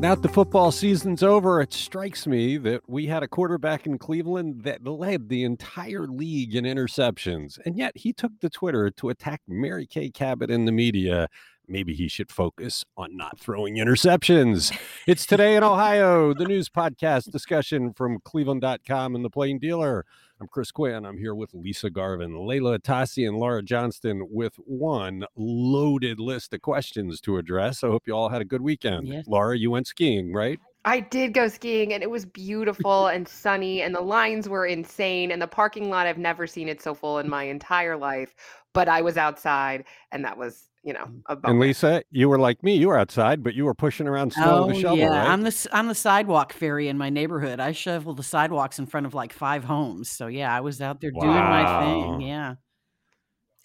Now that the football season's over, it strikes me that we had a quarterback in Cleveland that led the entire league in interceptions, and yet he took to Twitter to attack Mary Kay Cabot in the media. Maybe he should focus on not throwing interceptions. It's Today in Ohio, the news podcast discussion from cleveland.com and the Plain Dealer. I'm Chris Quinn. I'm here with Lisa Garvin, Leila Atassi, and Laura Johnston with one loaded list of questions to address. I hope you all had a good weekend. Yes. Laura, you went skiing, right? I did go skiing and it was beautiful and sunny and the lines were insane and the parking lot I've never seen it so full in my entire life. But I was outside and that was, you know, mm. a And. Lisa, you were like me. You were outside, but you were pushing around snow Oh with a oh, shovel, yeah, right? I'm the s- I'm the sidewalk fairy in my neighborhood. I shovel the sidewalks in front of like five homes. So yeah, I was out there doing my thing. Yeah.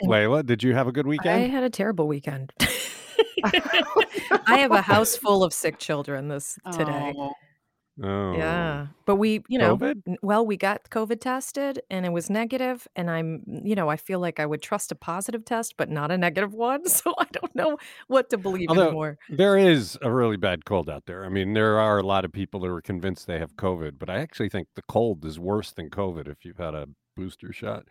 Leila, did you have a good weekend I had a terrible weekend. I have a house full of sick children this today. Oh, oh. Yeah. But we, you know, COVID? well, we got COVID tested and it was negative and I'm, you know, I feel like I would trust a positive test but not a negative one, so I don't know what to believe Although- anymore. There is a really bad cold out there. I mean, there are a lot of people that are convinced they have COVID, but I actually think the cold is worse than COVID if you've had a booster shot.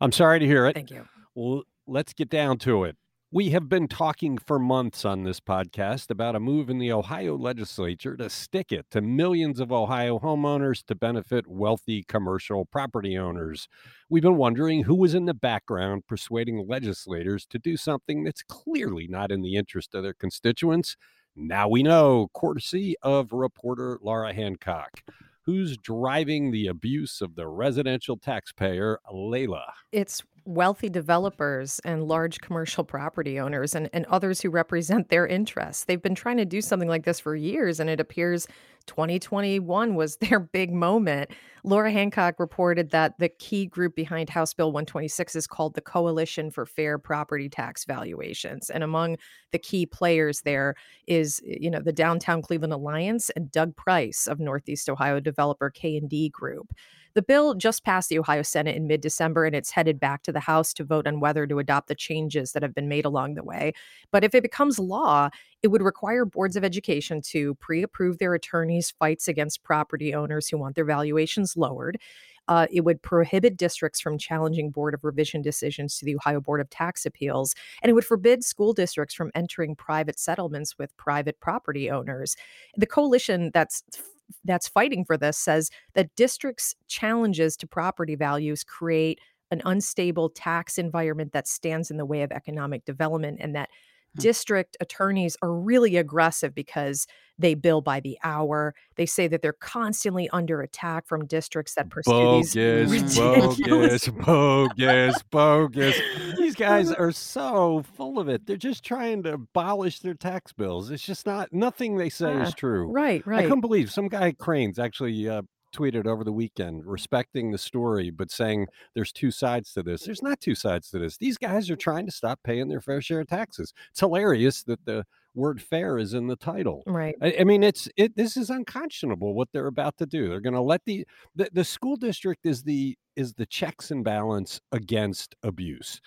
I'm sorry to hear it. Thank you. Well, let's get down to it. We have been talking for months on this podcast about a move in the Ohio legislature to stick it to millions of Ohio homeowners to benefit wealthy commercial property owners. We've been wondering who was in the background persuading legislators to do something that's clearly not in the interest of their constituents. Now we know, courtesy of reporter Laura Hancock. Who's driving the abuse of the residential taxpayer, Leila? It's wealthy developers and large commercial property owners and, and others who represent their interests. They've been trying to do something like this for years, and it appears 2021 was their big moment. Laura Hancock reported that the key group behind House Bill 126 is called the Coalition for Fair Property Tax Valuations. And among the key players there is, you know, the Downtown Cleveland Alliance and Doug Price of Northeast Ohio developer K&D Group. The bill just passed the Ohio Senate in mid December and it's headed back to the House to vote on whether to adopt the changes that have been made along the way. But if it becomes law, it would require boards of education to pre approve their attorneys' fights against property owners who want their valuations lowered. Uh, it would prohibit districts from challenging Board of Revision decisions to the Ohio Board of Tax Appeals, and it would forbid school districts from entering private settlements with private property owners. The coalition that's that's fighting for this says that districts' challenges to property values create an unstable tax environment that stands in the way of economic development and that. District attorneys are really aggressive because they bill by the hour. They say that they're constantly under attack from districts that pursue these bogus, ridiculous bogus, bogus, bogus. These guys are so full of it. They're just trying to abolish their tax bills. It's just not nothing they say is Ah, true. Right, right. I couldn't believe some guy Crain's actually uh, tweeted over the weekend respecting the story, but saying there's two sides to this. There's not two sides to this. These guys are trying to stop paying their fair share of taxes. It's hilarious that the word "fair" is in the title. Right. I, I mean, it's it. This is unconscionable what they're about to do. They're going to let the, the the school district is the is the checks and balance against abuse.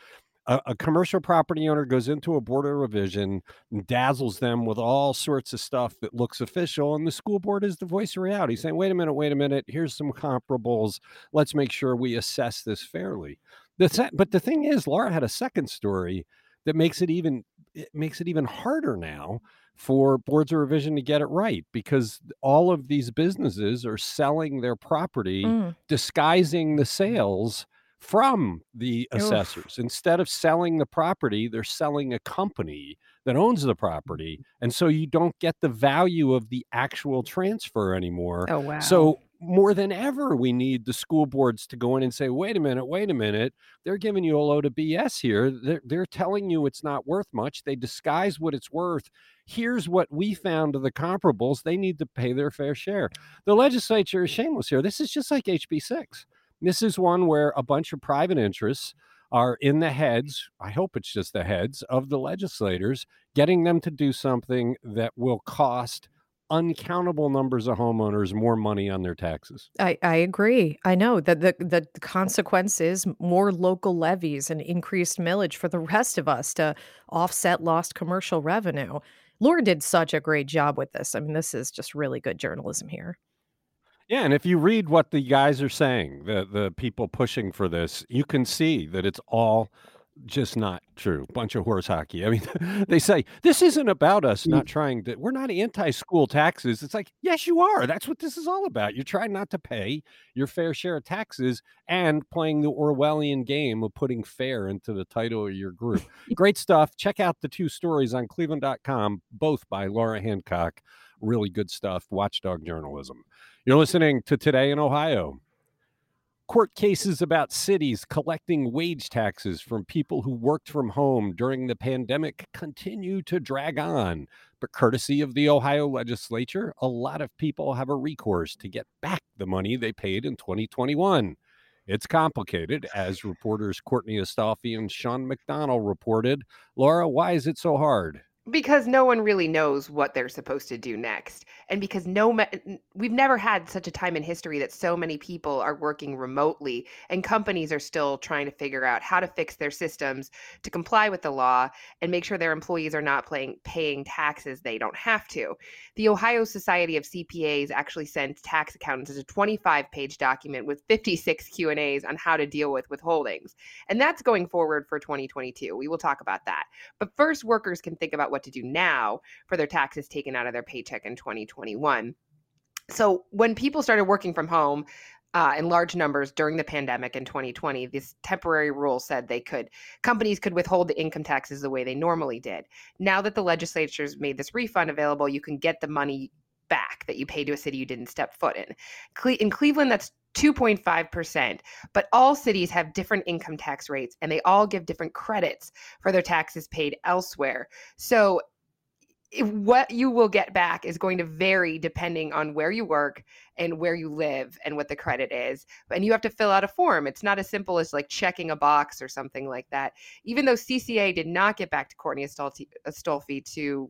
A, a commercial property owner goes into a board of revision and dazzles them with all sorts of stuff that looks official, and the school board is the voice of reality, saying, "Wait a minute, wait a minute. Here's some comparables. Let's make sure we assess this fairly." The but the thing is, Laura had a second story that makes it even it makes it even harder now for boards of revision to get it right because all of these businesses are selling their property Mm. disguising the sales from the Oof. assessors instead of selling the property they're selling a company that owns the property and so you don't get the value of the actual transfer anymore Oh wow. so more than ever, we need the school boards to go in and say, wait a minute, wait a minute. They're giving you a load of BS here. They're, they're telling you it's not worth much. They disguise what it's worth. Here's what we found of the comparables. They need to pay their fair share. The legislature is shameless here. This is just like HB6. This is one where a bunch of private interests are in the heads, I hope it's just the heads of the legislators, getting them to do something that will cost uncountable numbers of homeowners more money on their taxes. I, I agree. I know that the, the consequence is more local levies and increased millage for the rest of us to offset lost commercial revenue. Laura did such a great job with this. I mean, this is just really good journalism here. Yeah, and if you read what the guys are saying, the the people pushing for this, you can see that it's all just not true. Bunch of horse hockey. I mean, they say this isn't about us mm. not trying to. We're not anti-school taxes. It's like, yes, you are. That's what this is all about. You're trying not to pay your fair share of taxes and playing the Orwellian game of putting fair into the title of your group. Great stuff. Check out the two stories on Cleveland.com, both by Laura Hancock. Really good stuff. Watchdog journalism. You're listening to Today in Ohio. Court cases about cities collecting wage taxes from people who worked from home during the pandemic continue to drag on. But courtesy of the Ohio legislature, a lot of people have a recourse to get back the money they paid in 2021. It's complicated, as reporters Courtney Astolfi and Sean McDonald reported. Laura, why is it so hard? Because no one really knows what they're supposed to do next and because no we've never had such a time in history that so many people are working remotely and companies are still trying to figure out how to fix their systems to comply with the law and make sure their employees are not playing, paying taxes they don't have to. The ohio society of cpas actually sent tax accountants a 25 page document with 56 q and a's on how to deal with withholdings and that's going forward for 2022 we will talk about that. But first workers can think about what to do now for their taxes taken out of their paycheck in 2021. So when people started working from home, uh, in large numbers during the pandemic in 2020, this temporary rule said they could companies could withhold the income taxes the way they normally did. Now that the legislature's made this refund available, you can get the money back that you paid to a city you didn't step foot in. Cle- in Cleveland, that's 2.5%. But all cities have different income tax rates and they all give different credits for their taxes paid elsewhere. So what you will get back is going to vary depending on where you work and where you live and what the credit is. And you have to fill out a form. It's not as simple as like checking a box or something like that. Even though CCA did not get back to Courtney Astolfi to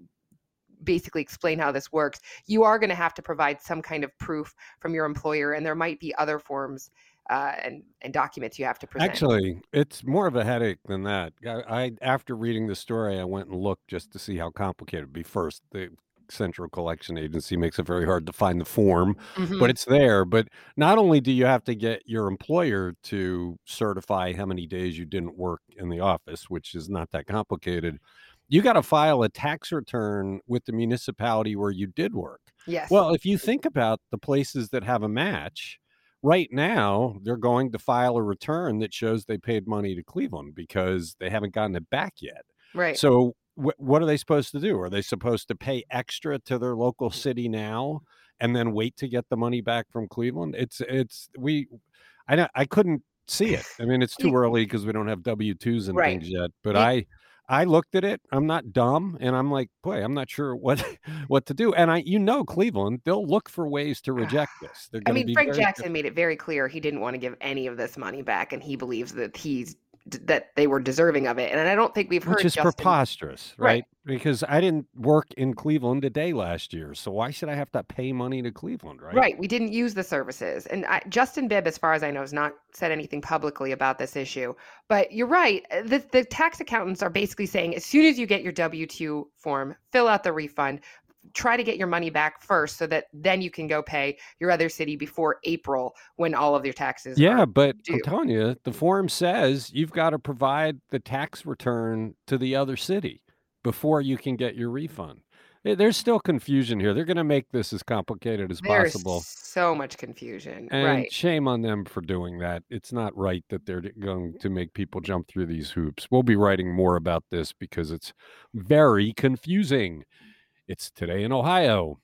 basically explain how this works, you are going to have to provide some kind of proof from your employer, and there might be other forms uh, and and documents you have to present. Actually, it's more of a headache than that. I, I after reading the story, I went and looked just to see how complicated it'd be. First, the Central Collection Agency makes it very hard to find the form, Mhm. but it's there. But not only do you have to get your employer to certify how many days you didn't work in the office, which is not that complicated, you got to file a tax return with the municipality where you did work. Yes. Well, if you think about the places that have a match, right now they're going to file a return that shows they paid money to Cleveland because they haven't gotten it back yet. right. So wh- what are they supposed to do? Are they supposed to pay extra to their local city now and then wait to get the money back from Cleveland? It's it's we I I couldn't see it. I mean, it's too early because we don't have W twos and Right. things yet. But I I looked at it. I'm not dumb, and I'm like, boy, I'm not sure what what to do. And I, you know, Cleveland, they'll look for ways to ah, reject this. They're I mean, be Frank Jackson made it very clear he didn't want to give any of this money back, and he believes that he's that they were deserving of it. And I don't think we've heard which is Justin. preposterous, Right. right? Because I didn't work in Cleveland a day last year, so why should I have to pay money to Cleveland, right? Right. We didn't use the services. And I, Justin Bibb, as far as I know, has not said anything publicly about this issue. But you're right. uh, The, the tax accountants are basically saying as soon as you get your W 2 form, fill out the refund, try to get your money back first so that then you can go pay your other city before April when all of your taxes Yeah, are but I'm telling you, the form says you've got to provide the tax return to the other city before you can get your refund. Eh, There's still confusion here. They're going to make this as complicated as There's possible. so much confusion. And right. shame on them for doing that. It's not right that they're going to make people jump through these hoops. We'll be writing more about this because it's very confusing. It's today in Ohio.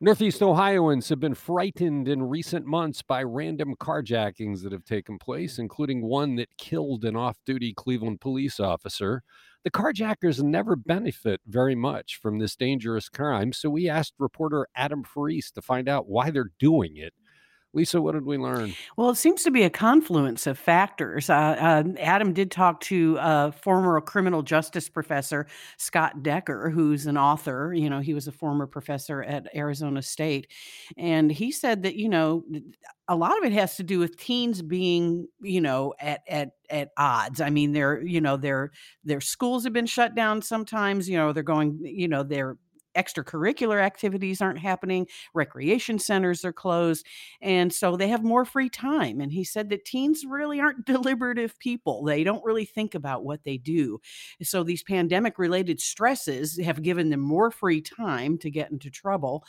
Northeast Ohioans have been frightened in recent months by random carjackings that have taken place, including one that killed an off duty Cleveland police officer. The carjackers never benefit very much from this dangerous crime, so we asked reporter Adam Ferise to find out why they're doing it. Lisa, what did we learn? Well, it seems to be a confluence of factors. Uh, uh, Adam did talk to uh, former criminal justice professor Scott Decker, who's an author. You know, he was a former professor at Arizona State. And he said that, you know, a lot of it has to do with teens being, you know, at at at odds. I mean, their, you know, their their schools have been shut down sometimes, you know, they're going, you know, they're extracurricular activities aren't happening, recreation centers are closed, and so they have more free time. And he said that teens really aren't deliberative people. They don't really think about what they do. So these pandemic related stresses have given them more free time to get into trouble.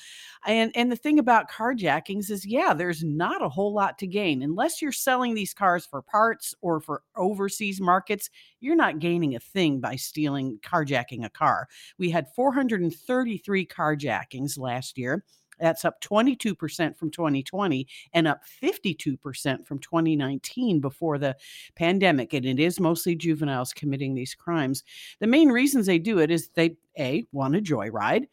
And and the thing about carjackings is yeah, there's not a whole lot to gain unless you're selling these cars for parts or for overseas markets you're not gaining a thing by stealing, carjacking a car. We had 433 carjackings last year. That's up 22% from 2020 and up 52% from 2019 before the pandemic. And it is mostly juveniles committing these crimes. The main reasons they do it is they, A, want a joyride.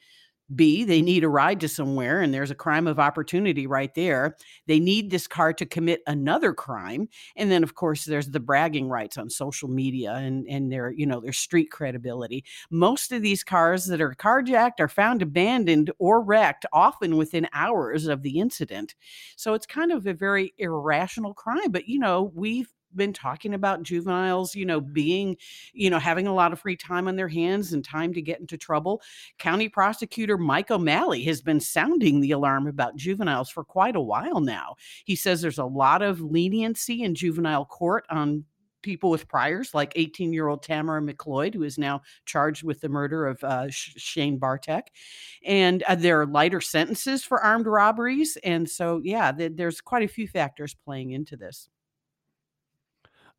B, they need a ride to somewhere and there's a crime of opportunity right there. They need this car to commit another crime. And then of course there's the bragging rights on social media and and their, you know, their street credibility. Most of these cars that are carjacked are found abandoned or wrecked often within hours of the incident. So it's kind of a very irrational crime, but you know, we've been talking about juveniles, you know, being, you know, having a lot of free time on their hands and time to get into trouble. County prosecutor Mike O'Malley has been sounding the alarm about juveniles for quite a while now. He says there's a lot of leniency in juvenile court on people with priors, like 18 year old Tamara McLoyd, who is now charged with the murder of uh, Shane Bartek. And uh, there are lighter sentences for armed robberies. And so, yeah, th- there's quite a few factors playing into this.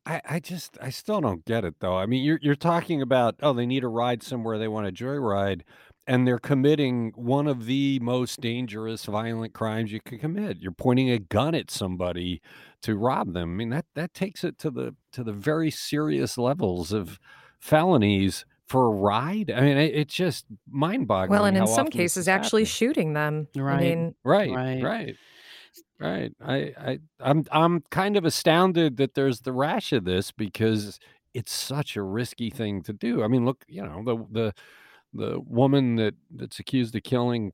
I, I just I still don't get it though. I mean, you're you're talking about oh they need a ride somewhere they want a joyride, and they're committing one of the most dangerous violent crimes you can commit. You're pointing a gun at somebody to rob them. I mean that that takes it to the to the very serious levels of felonies for a ride. I mean, it, it's just mind boggling. Well, and in some cases, actually shooting them. Right. I mean, right, right, right. Right. I, I I'm I'm kind of astounded that there's the rash of this because it's such a risky thing to do. I mean, look, you know, the the the woman that that's accused of killing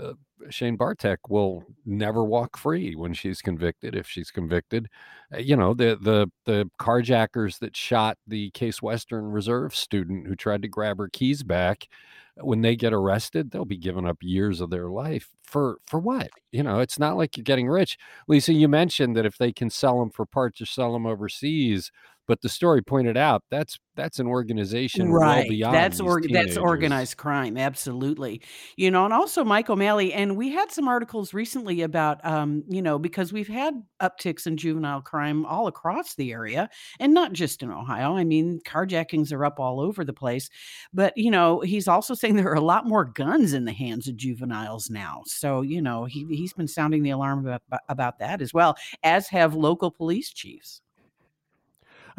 uh, Shane Bartek will never walk free when she's convicted. If she's convicted, uh, you know the the the carjackers that shot the Case Western Reserve student who tried to grab her keys back when they get arrested, they'll be giving up years of their life for for what? You know, it's not like you're getting rich. Lisa, you mentioned that if they can sell them for parts or sell them overseas, but the story pointed out that's that's an organization right. well beyond that's or, that's organized crime, absolutely. You know, and also Mike O'Malley, and we had some articles recently about, um, you know, because we've had upticks in juvenile crime all across the area, and not just in Ohio. I mean, carjackings are up all over the place, but you know, he's also saying there are a lot more guns in the hands of juveniles now. So you know, he he's been sounding the alarm about about that as well, as have local police chiefs.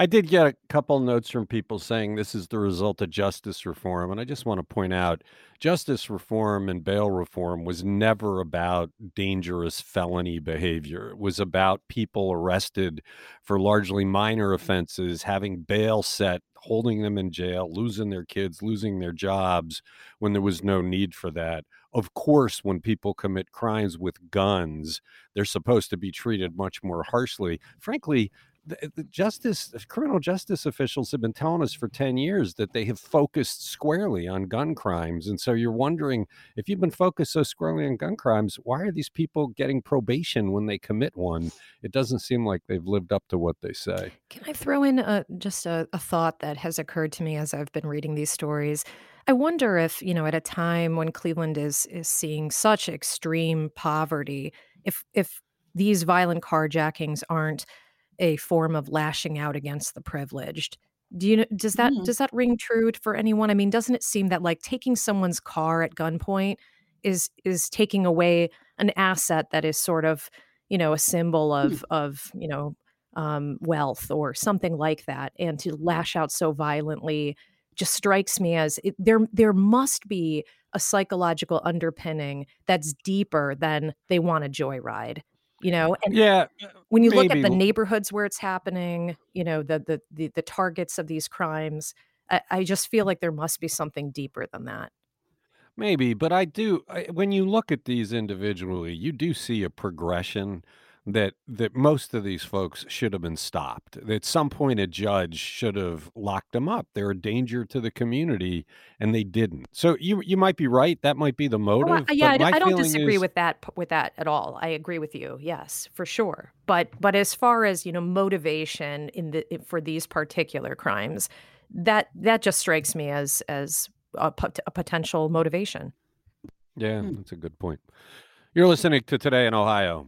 I did get a couple notes from people saying this is the result of justice reform. And I just want to point out justice reform and bail reform was never about dangerous felony behavior. It was about people arrested for largely minor offenses, having bail set, holding them in jail, losing their kids, losing their jobs when there was no need for that. Of course, when people commit crimes with guns, they're supposed to be treated much more harshly. Frankly, the, eh, the justice criminal justice officials have been telling us for 10 years that they have focused squarely on gun crimes. And so you're wondering if you've been focused so squarely on gun crimes why are these people getting probation when they commit one? It doesn't seem like they've lived up to what they say. Can i throw in a, just a, a thought that has occurred to me as i've been reading these stories? I wonder if, you know, at a time when Cleveland is is seeing such extreme poverty, if if these violent carjackings aren't a form of lashing out against the privileged. Do you know does that mm. does that ring true for anyone? I mean, doesn't it seem that like taking someone's car at gunpoint is is taking away an asset that is sort of, you know, a symbol mm. of mm. of, you know, um, wealth or something like that and to lash out so violently just strikes me as it, there there must be a psychological underpinning that's deeper than they want a joyride you know and Yeah, uh, when you look at the neighborhoods where it's happening you know the the the, the targets of these crimes I, I just feel like there must be something deeper than that. Maybe, but I do I, when you look at these individually, you do see a progression that that most of these folks should have been stopped. At some point a judge should have locked them up. They're a danger to the community and they didn't. So you you might be right. That might be the Oh, I, motive, yeah, but my I don't disagree is with that with that at all. I agree with you. Yes, for sure. But but as far as you know, motivation in the for these particular crimes, that that just strikes me as as a, a potential motivation. yeah, Hmm. that's a good point. You're listening to Today in Ohio.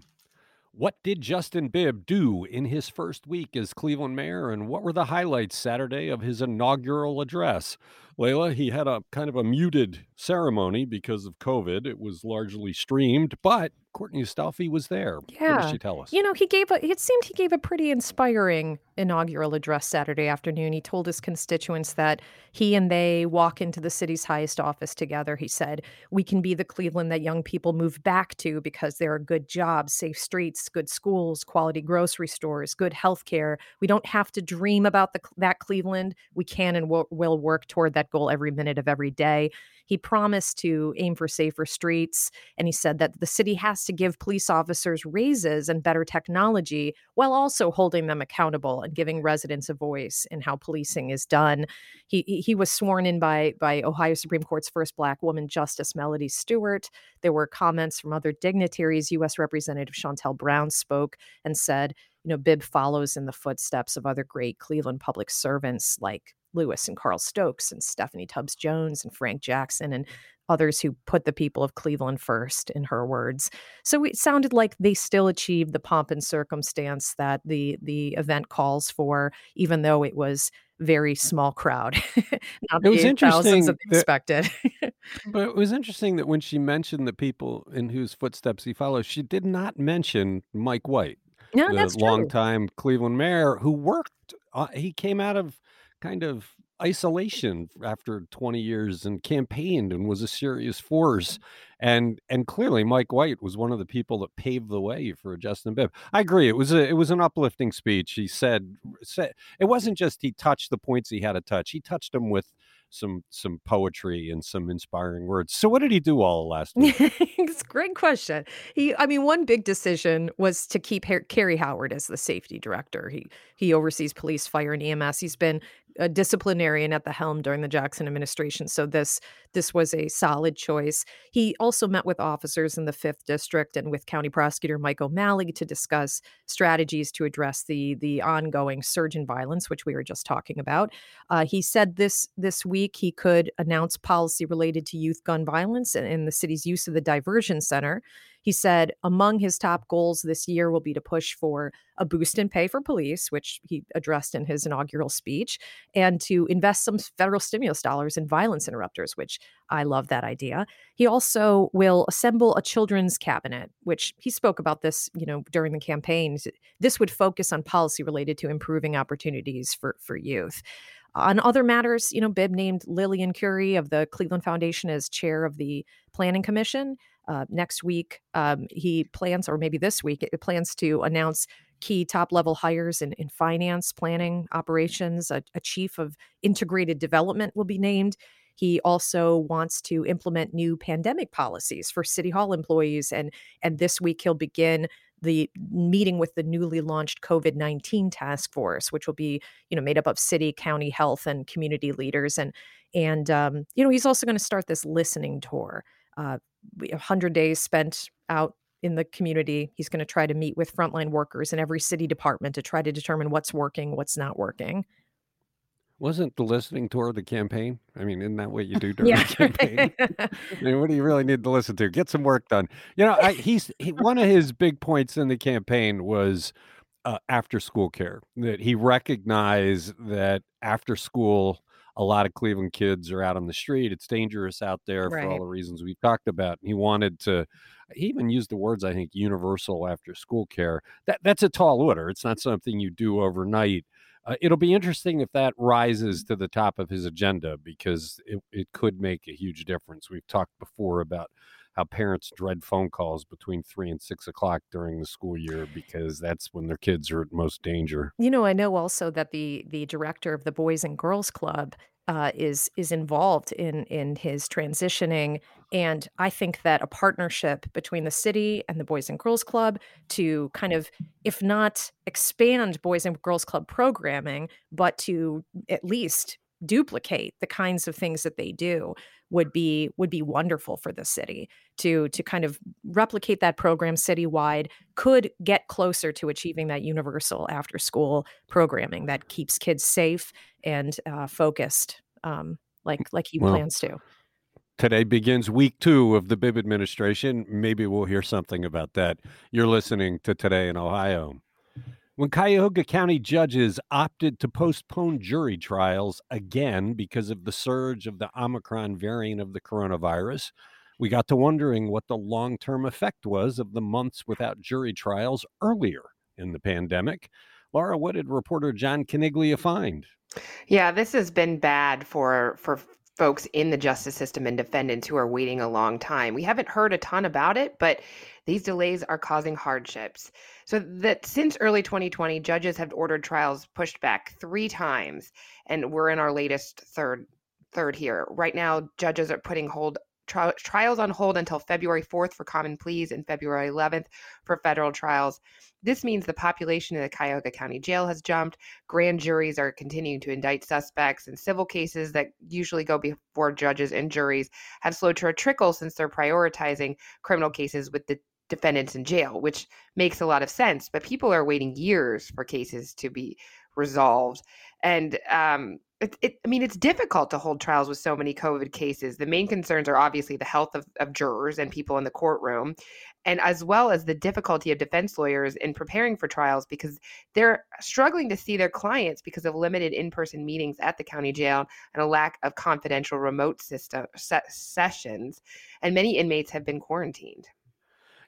What did Justin Bibb do in his first week as Cleveland mayor, and what were the highlights Saturday of his inaugural address? Leila, he had a kind of a muted ceremony because of COVID. It was largely streamed, but Courtney Astolfi was there. Yeah. What did she tell us? You know, he gave a, it seemed he gave a pretty inspiring inaugural address Saturday afternoon. He told his constituents that he and they walk into the city's highest office together. He said, We can be the Cleveland that young people move back to because there are good jobs, safe streets, good schools, quality grocery stores, good health care. We don't have to dream about the, that Cleveland. We can and will, will work toward that goal every minute of every day. He promised to aim for safer streets. And he said that the city has to give police officers raises and better technology while also holding them accountable and giving residents a voice in how policing is done. He, he he was sworn in by, by Ohio Supreme Court's first Black woman, Justice Melody Stewart. There were comments from other dignitaries. U.S. Representative Shontel Brown spoke and said, you know, Bibb follows in the footsteps of other great Cleveland public servants like Louis and Carl Stokes and Stephanie Tubbs Jones and Frank Jackson and others who put the people of Cleveland first, in her words. So it sounded like they still achieved the pomp and circumstance that the the event calls for, even though it was very small crowd, not It was interesting that expected. But it was interesting that when she mentioned the people in whose footsteps he follows, she did not mention Mike White, yeah, the that's longtime Cleveland mayor who worked. Uh, he came out of kind of isolation after 20 years and campaigned and was a serious force. And and clearly Mike White was one of the people that paved the way for Justin Bibb. I agree. It was a it was an uplifting speech. He said, said it wasn't just he touched the points he had to touch. He touched them with some some poetry and some inspiring words. So what did he do all the last week? it's a great question. He, I mean, one big decision was to keep Har- Karrie Howard as the safety director. He he oversees police, fire, and EMS. He's been a disciplinarian at the helm during the Jackson administration, so this this was a solid choice. He also met with officers in the fifth district and with County Prosecutor Mike O'Malley to discuss strategies to address the the ongoing surge in violence, which we were just talking about. Uh, he said this this week he could announce policy related to youth gun violence and, and the city's use of the diversion center. He said among his top goals this year will be to push for a boost in pay for police, which he addressed in his inaugural speech, and to invest some federal stimulus dollars in violence interrupters, which I love that idea. He also will assemble a children's cabinet, which he spoke about this, you know, during the campaign. This would focus on policy related to improving opportunities for for youth. On other matters, you know, Bibb named Lillian Kuri of the Cleveland Foundation as chair of the Planning Commission. Uh, next week, um, he plans, or maybe this week, it plans to announce key top level hires in, in finance, planning, operations. A, a chief of integrated development will be named. He also wants to implement new pandemic policies for City Hall employees. And, and this week, he'll begin the meeting with the newly launched COVID 19 task force, which will be, you know, made up of city, county health, and community leaders. And, and um, you know, he's also going to start this listening tour. Uh, 100 days spent out in the community. He's going to try to meet with frontline workers in every city department to try to determine what's working, what's not working. Wasn't the listening tour the campaign? I mean, isn't that what you do during Yeah. the campaign? I mean, what do you really need to listen to? Get some work done. You know, I, he's he, one of his big points in the campaign was uh, after school care. That he recognized that after school, a lot of Cleveland kids are out on the street. It's dangerous out there for all the reasons we talked about. And he wanted to. He even used the words, I think, universal after school care. That that's a tall order. It's not something you do overnight. Uh, it'll be interesting if that rises to the top of his agenda because it, it could make a huge difference. We've talked before about how parents dread phone calls between three and six o'clock during the school year because that's when their kids are at most danger. You know, I know also that the the director of the Boys and Girls Club uh, is is involved in in his transitioning, and I think that a partnership between the city and the Boys and Girls Club to kind of, if not expand Boys and Girls Club programming, but to at least duplicate the kinds of things that they do would be would be wonderful for the city to to kind of replicate that program citywide could get closer to achieving that universal after school programming that keeps kids safe and uh, focused um, like like he well, plans to. Today begins week two of the bibb administration. Maybe we'll hear something about that. You're listening to today in ohio when Cuyahoga County judges opted to postpone jury trials again because of the surge of the Omicron variant of the coronavirus, we got to wondering what the long term effect was of the months without jury trials earlier in the pandemic. Laura, what did reporter John Caniglia find? Yeah, this has been bad for for folks in the justice system and defendants who are waiting a long time. We haven't heard a ton about it, but these delays are causing hardships. So that since early 2020, judges have ordered trials pushed back three times, and we're in our latest third third here. Right now, judges are putting hold tri- trials on hold until February 4th for common pleas and February 11th for federal trials. This means the population in the Cuyahoga County Jail has jumped. Grand juries are continuing to indict suspects, and civil cases that usually go before judges and juries have slowed to a trickle since they're prioritizing criminal cases with the defendants in jail, which makes a lot of sense. But people are waiting years for cases to be resolved. And um, it, it, I mean, it's difficult to hold trials with so many COVID cases. The main concerns are obviously the health of, of jurors and people in the courtroom, and as well as the difficulty of defense lawyers in preparing for trials because they're struggling to see their clients because of limited in-person meetings at the county jail and a lack of confidential remote system se- sessions. And many inmates have been quarantined.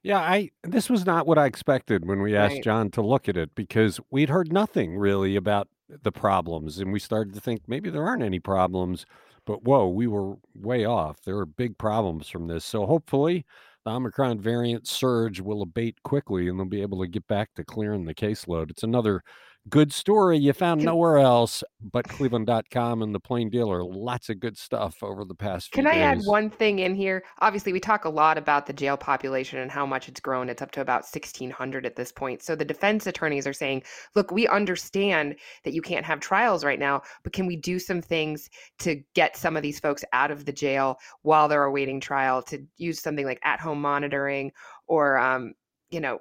Yeah, I this was not what I expected when we asked right. John to look at it because we'd heard nothing really about the problems and we started to think maybe there aren't any problems, but whoa, we were way off. There are big problems from this. So hopefully the Omicron variant surge will abate quickly and they'll be able to get back to clearing the caseload. It's another good story you found nowhere else but cleveland.com and the plain dealer lots of good stuff over the past can i days. add one thing in here? Obviously we talk a lot about the jail population and how much it's grown. It's up to about 1600 at this point. So the defense attorneys are saying look we understand that you can't have trials right now but can we do some things to get some of these folks out of the jail while they're awaiting trial to use something like at home monitoring or um, you know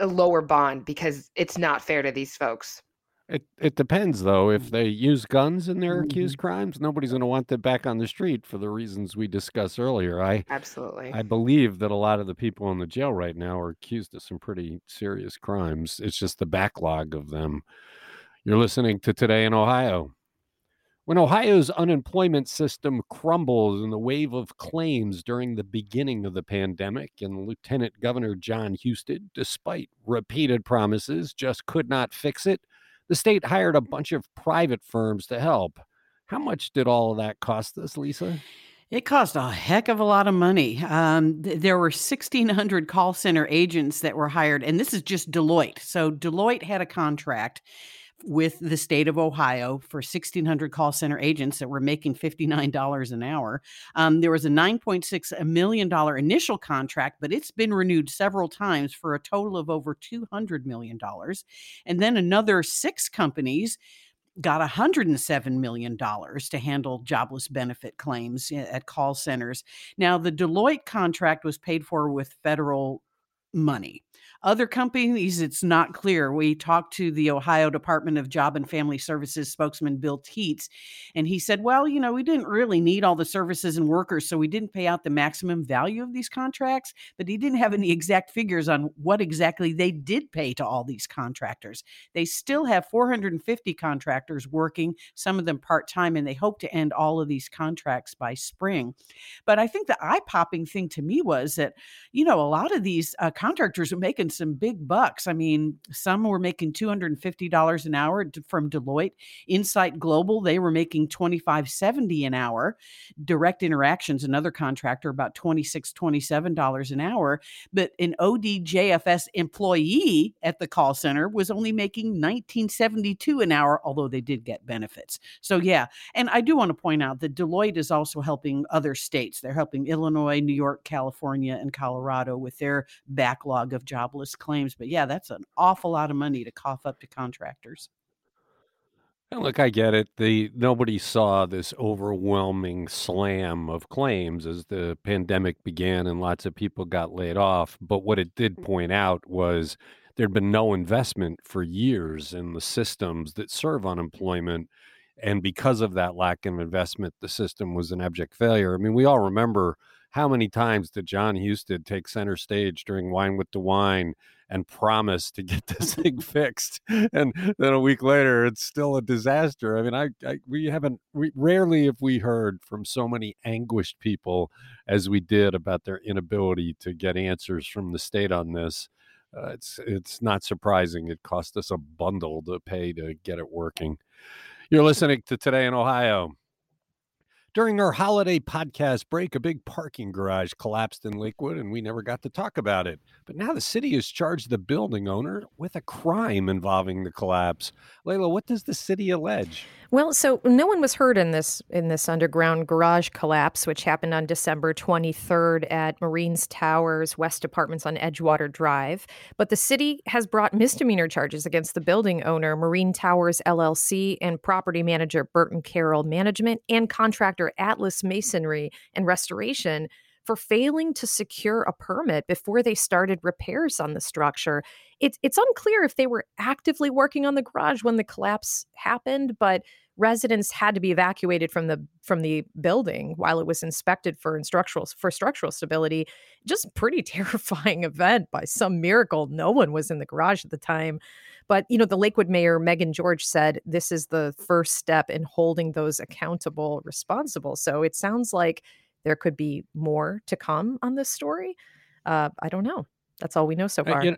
a lower bond because it's not fair to these folks. It it depends though. If they use guns in their accused mm-hmm. crimes, nobody's going to want them back on the street for the reasons we discussed earlier. I absolutely. I believe that a lot of the people in the jail right now are accused of some pretty serious crimes. It's just the backlog of them. You're listening to Today in Ohio. When Ohio's unemployment system crumbled in the wave of claims during the beginning of the pandemic, and Lieutenant Governor Jon Husted, despite repeated promises, just could not fix it, the state hired a bunch of private firms to help. How much did all of that cost us, Lisa? It cost a heck of a lot of money. Um, th- there were 1,600 call center agents that were hired, and this is just Deloitte. So Deloitte had a contract with the state of Ohio for 1,600 call center agents that were making $59 an hour. Um, there was a $9.6 million initial contract, but it's been renewed several times for a total of over $200 million. And then another six companies got $107 million to handle jobless benefit claims eh, at call centers. Now, the Deloitte contract was paid for with federal money. Other companies, it's not clear. We talked to the Ohio Department of Job and Family Services spokesman Bill Teets, and he said, Well, you know, we didn't really need all the services and workers, so we didn't pay out the maximum value of these contracts, but he didn't have any exact figures on what exactly they did pay to all these contractors. They still have 450 contractors working, some of them part time, and they hope to end all of these contracts by spring. But I think the eye popping thing to me was that, you know, a lot of these uh, contractors are making some big bucks. I mean, some were making $250 an hour from Deloitte. Insight Global, they were making 25.70 an hour. Direct Interactions, another contractor, about 26 $27 an hour. But an ODJFS employee at the call center was only making 1972 an hour, although they did get benefits. So yeah, and I do want to point out that Deloitte is also helping other states. They're helping Illinois, New York, California, and Colorado with their backlog of claims. But yeah, that's an awful lot of money to cough up to contractors. And look, I get it. The nobody saw this overwhelming slam of claims as the pandemic began and lots of people got laid off. But what it did point out was there'd been no investment for years in the systems that serve unemployment. And because of that lack of investment, the system was an abject failure. I mean, we all remember how many times did Jon Husted take center stage during Wine with DeWine and promise to get this thing fixed, and then a week later it's still a disaster? I mean, I, I we haven't we rarely have we heard from so many anguished people as we did about their inability to get answers from the state on this. Uh, it's it's not surprising. It cost us a bundle to pay to get it working. You're listening to Today in Ohio. During our holiday podcast break, a big parking garage collapsed in Lakewood and we never got to talk about it. But now the city has charged the building owner with a crime involving the collapse. Leila, what does the city allege? Well, so no one was hurt in this in this underground garage collapse, which happened on December 23rd at Marines Towers West Apartments on Edgewater Drive. But the city has brought misdemeanor charges against the building owner, Marine Towers LLC, and property manager Burton Carroll Management and contractor Atlas Masonry and Restoration for failing to secure a permit before they started repairs on the structure. It's it's unclear if they were actively working on the garage when the collapse happened, but residents had to be evacuated from the from the building while it was inspected for structural for structural stability. Just pretty terrifying event. By some miracle, no one was in the garage at the time. But you know, the Lakewood mayor Meghan George said this is the first step in holding those accountable, responsible. So it sounds like there could be more to come on this story. Uh, I don't know. That's all we know so far. Uh, you know,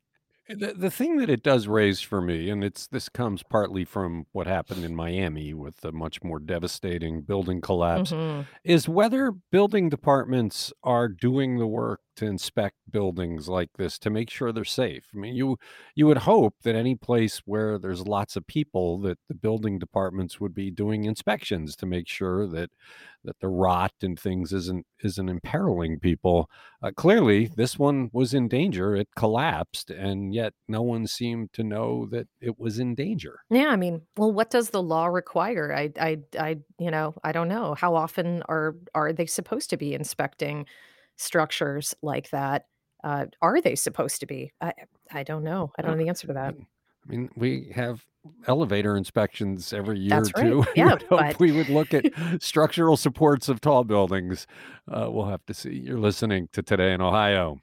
the, the thing that it does raise for me, and it's this comes partly from what happened in Miami with the much more devastating building collapse, mm-hmm. is whether building departments are doing the work to inspect buildings like this to make sure they're safe. I mean, you you would hope that any place where there's lots of people that the building departments would be doing inspections to make sure that that the rot and things isn't isn't imperiling people. Uh, clearly, this one was in danger. It collapsed, and yet no one seemed to know that it was in danger. Yeah, I mean, well, what does the law require? I, I, I, you know, I don't know. How often are are they supposed to be inspecting structures like that? Uh, are they supposed to be? I, I don't know. I don't know the answer to that. I mean, we have elevator inspections every year That's. Right. Yeah, would but... we would look at structural supports of tall buildings. Uh, we'll have to see. You're listening to Today in Ohio.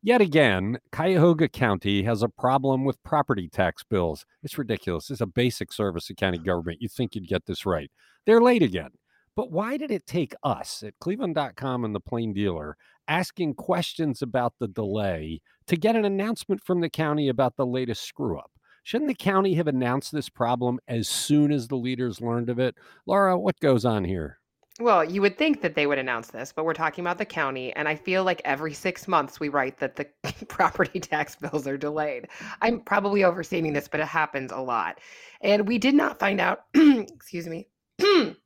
Yet again, Cuyahoga County has a problem with property tax bills. It's ridiculous. It's a basic service of county government. You'd think you'd get this right. They're late again. But why did it take us at cleveland.com and the plain dealer asking questions about the delay to get an announcement from the county about the latest screw up? Shouldn't the county have announced this problem as soon as the leaders learned of it? Laura, what goes on here? Well, you would think that they would announce this, but we're talking about the county, and I feel like every six months we write that the property tax bills are delayed. I'm probably overstating this, but it happens a lot. And we did not find out, excuse me,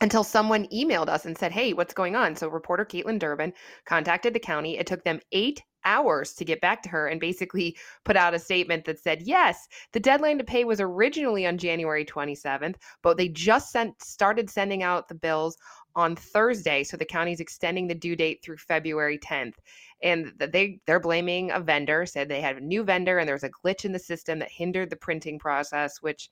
until someone emailed us and said, Hey, what's going on? So reporter Kaitlin Durbin contacted the county. It took them eight hours to get back to her and basically put out a statement that said, Yes, the deadline to pay was originally on January 27th, but they just sent started sending out the bills on Thursday. So the county's extending the due date through February 10th. And they they're blaming a vendor, said they had a new vendor and there was a glitch in the system that hindered the printing process, which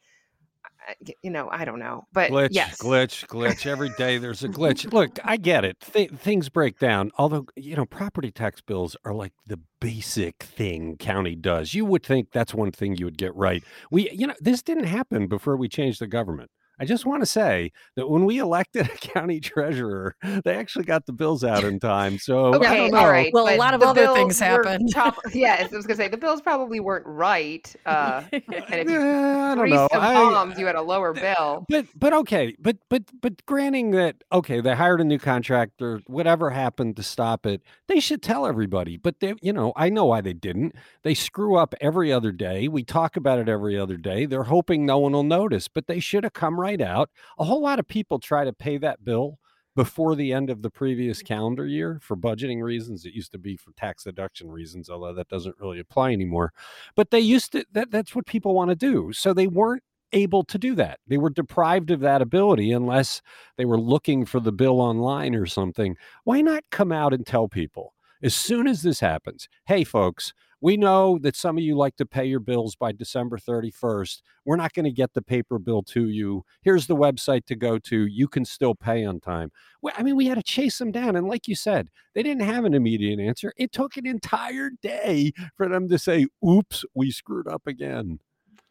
you know, I don't know, but glitch, yes. glitch, glitch. Every day there's a glitch. Look, I get it. Th- things break down. Although, you know, property tax bills are like the basic thing county does. You would think that's one thing you would get right. We, you know, this didn't happen before we changed the government. I just want to say that when we elected a county treasurer, they actually got the bills out in time. So I Okay, don't know. all right. Well, a lot of other things were happened. prob- yes, I was gonna say the bills probably weren't right. Uh, and if you Yeah, I don't know. some I- palms, you had a lower bill. But but okay, but but but granting that okay, they hired a new contractor, whatever happened to stop it, they should tell everybody. But they, you know, I know why they didn't. They screw up every other day. We talk about it every other day. They're hoping no one will notice, but they should have come right out. A whole lot of people try to pay that bill before the end of the previous mm-hmm. calendar year for budgeting reasons. It used to be for tax deduction reasons, although that doesn't really apply anymore. But they used to that that's what people want to do. So they weren't able to do that. They were deprived of that ability unless they were looking for the bill online or something. Why not come out and tell people as soon as this happens, hey, folks, we know that some of you like to pay your bills by December 31st. We're not going to get the paper bill to you. Here's the website to go to. You can still pay on time. I mean, we had to chase them down. And like you said, they didn't have an immediate answer. It took an entire day for them to say, oops, we screwed up again.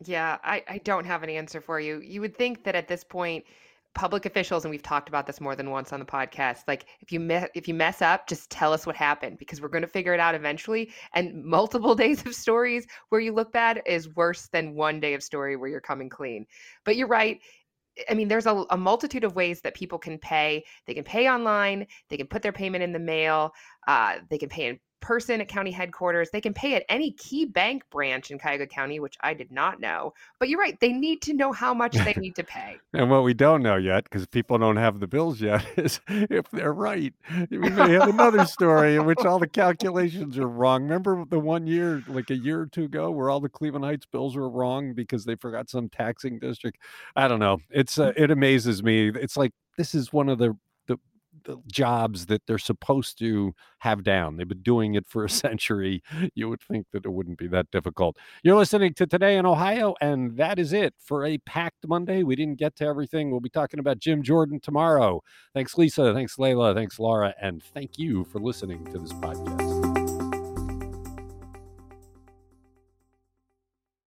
Yeah, I, I don't have an answer for you. You would think that at this point, public officials, and we've talked about this more than once on the podcast, like if you me- if you mess up, just tell us what happened because we're going to figure it out eventually. And multiple days of stories where you look bad is worse than one day of story where you're coming clean. But you're right. I mean, there's a, a multitude of ways that people can pay. They can pay online. They can put their payment in the mail. Uh, they can pay in person at county headquarters. They can pay at any KeyBank branch in Cuyahoga County, which I did not know. But you're right; they need to know how much they need to pay. And what we don't know yet, because people don't have the bills yet, is if they're right. We may have another story in which all the calculations are wrong. Remember the one year, like a year or two ago, where all the Cleveland Heights bills were wrong because they forgot some taxing district? I don't know. It's uh, it amazes me. It's like this is one of the jobs that they're supposed to have down. They've been doing it for a century. You would think that it wouldn't be that difficult. You're listening to Today in Ohio, and that is it for a packed Monday. We didn't get to everything. We'll be talking about Jim Jordan tomorrow. Thanks, Lisa. Thanks, Leila. Thanks, Laura. And thank you for listening to this podcast.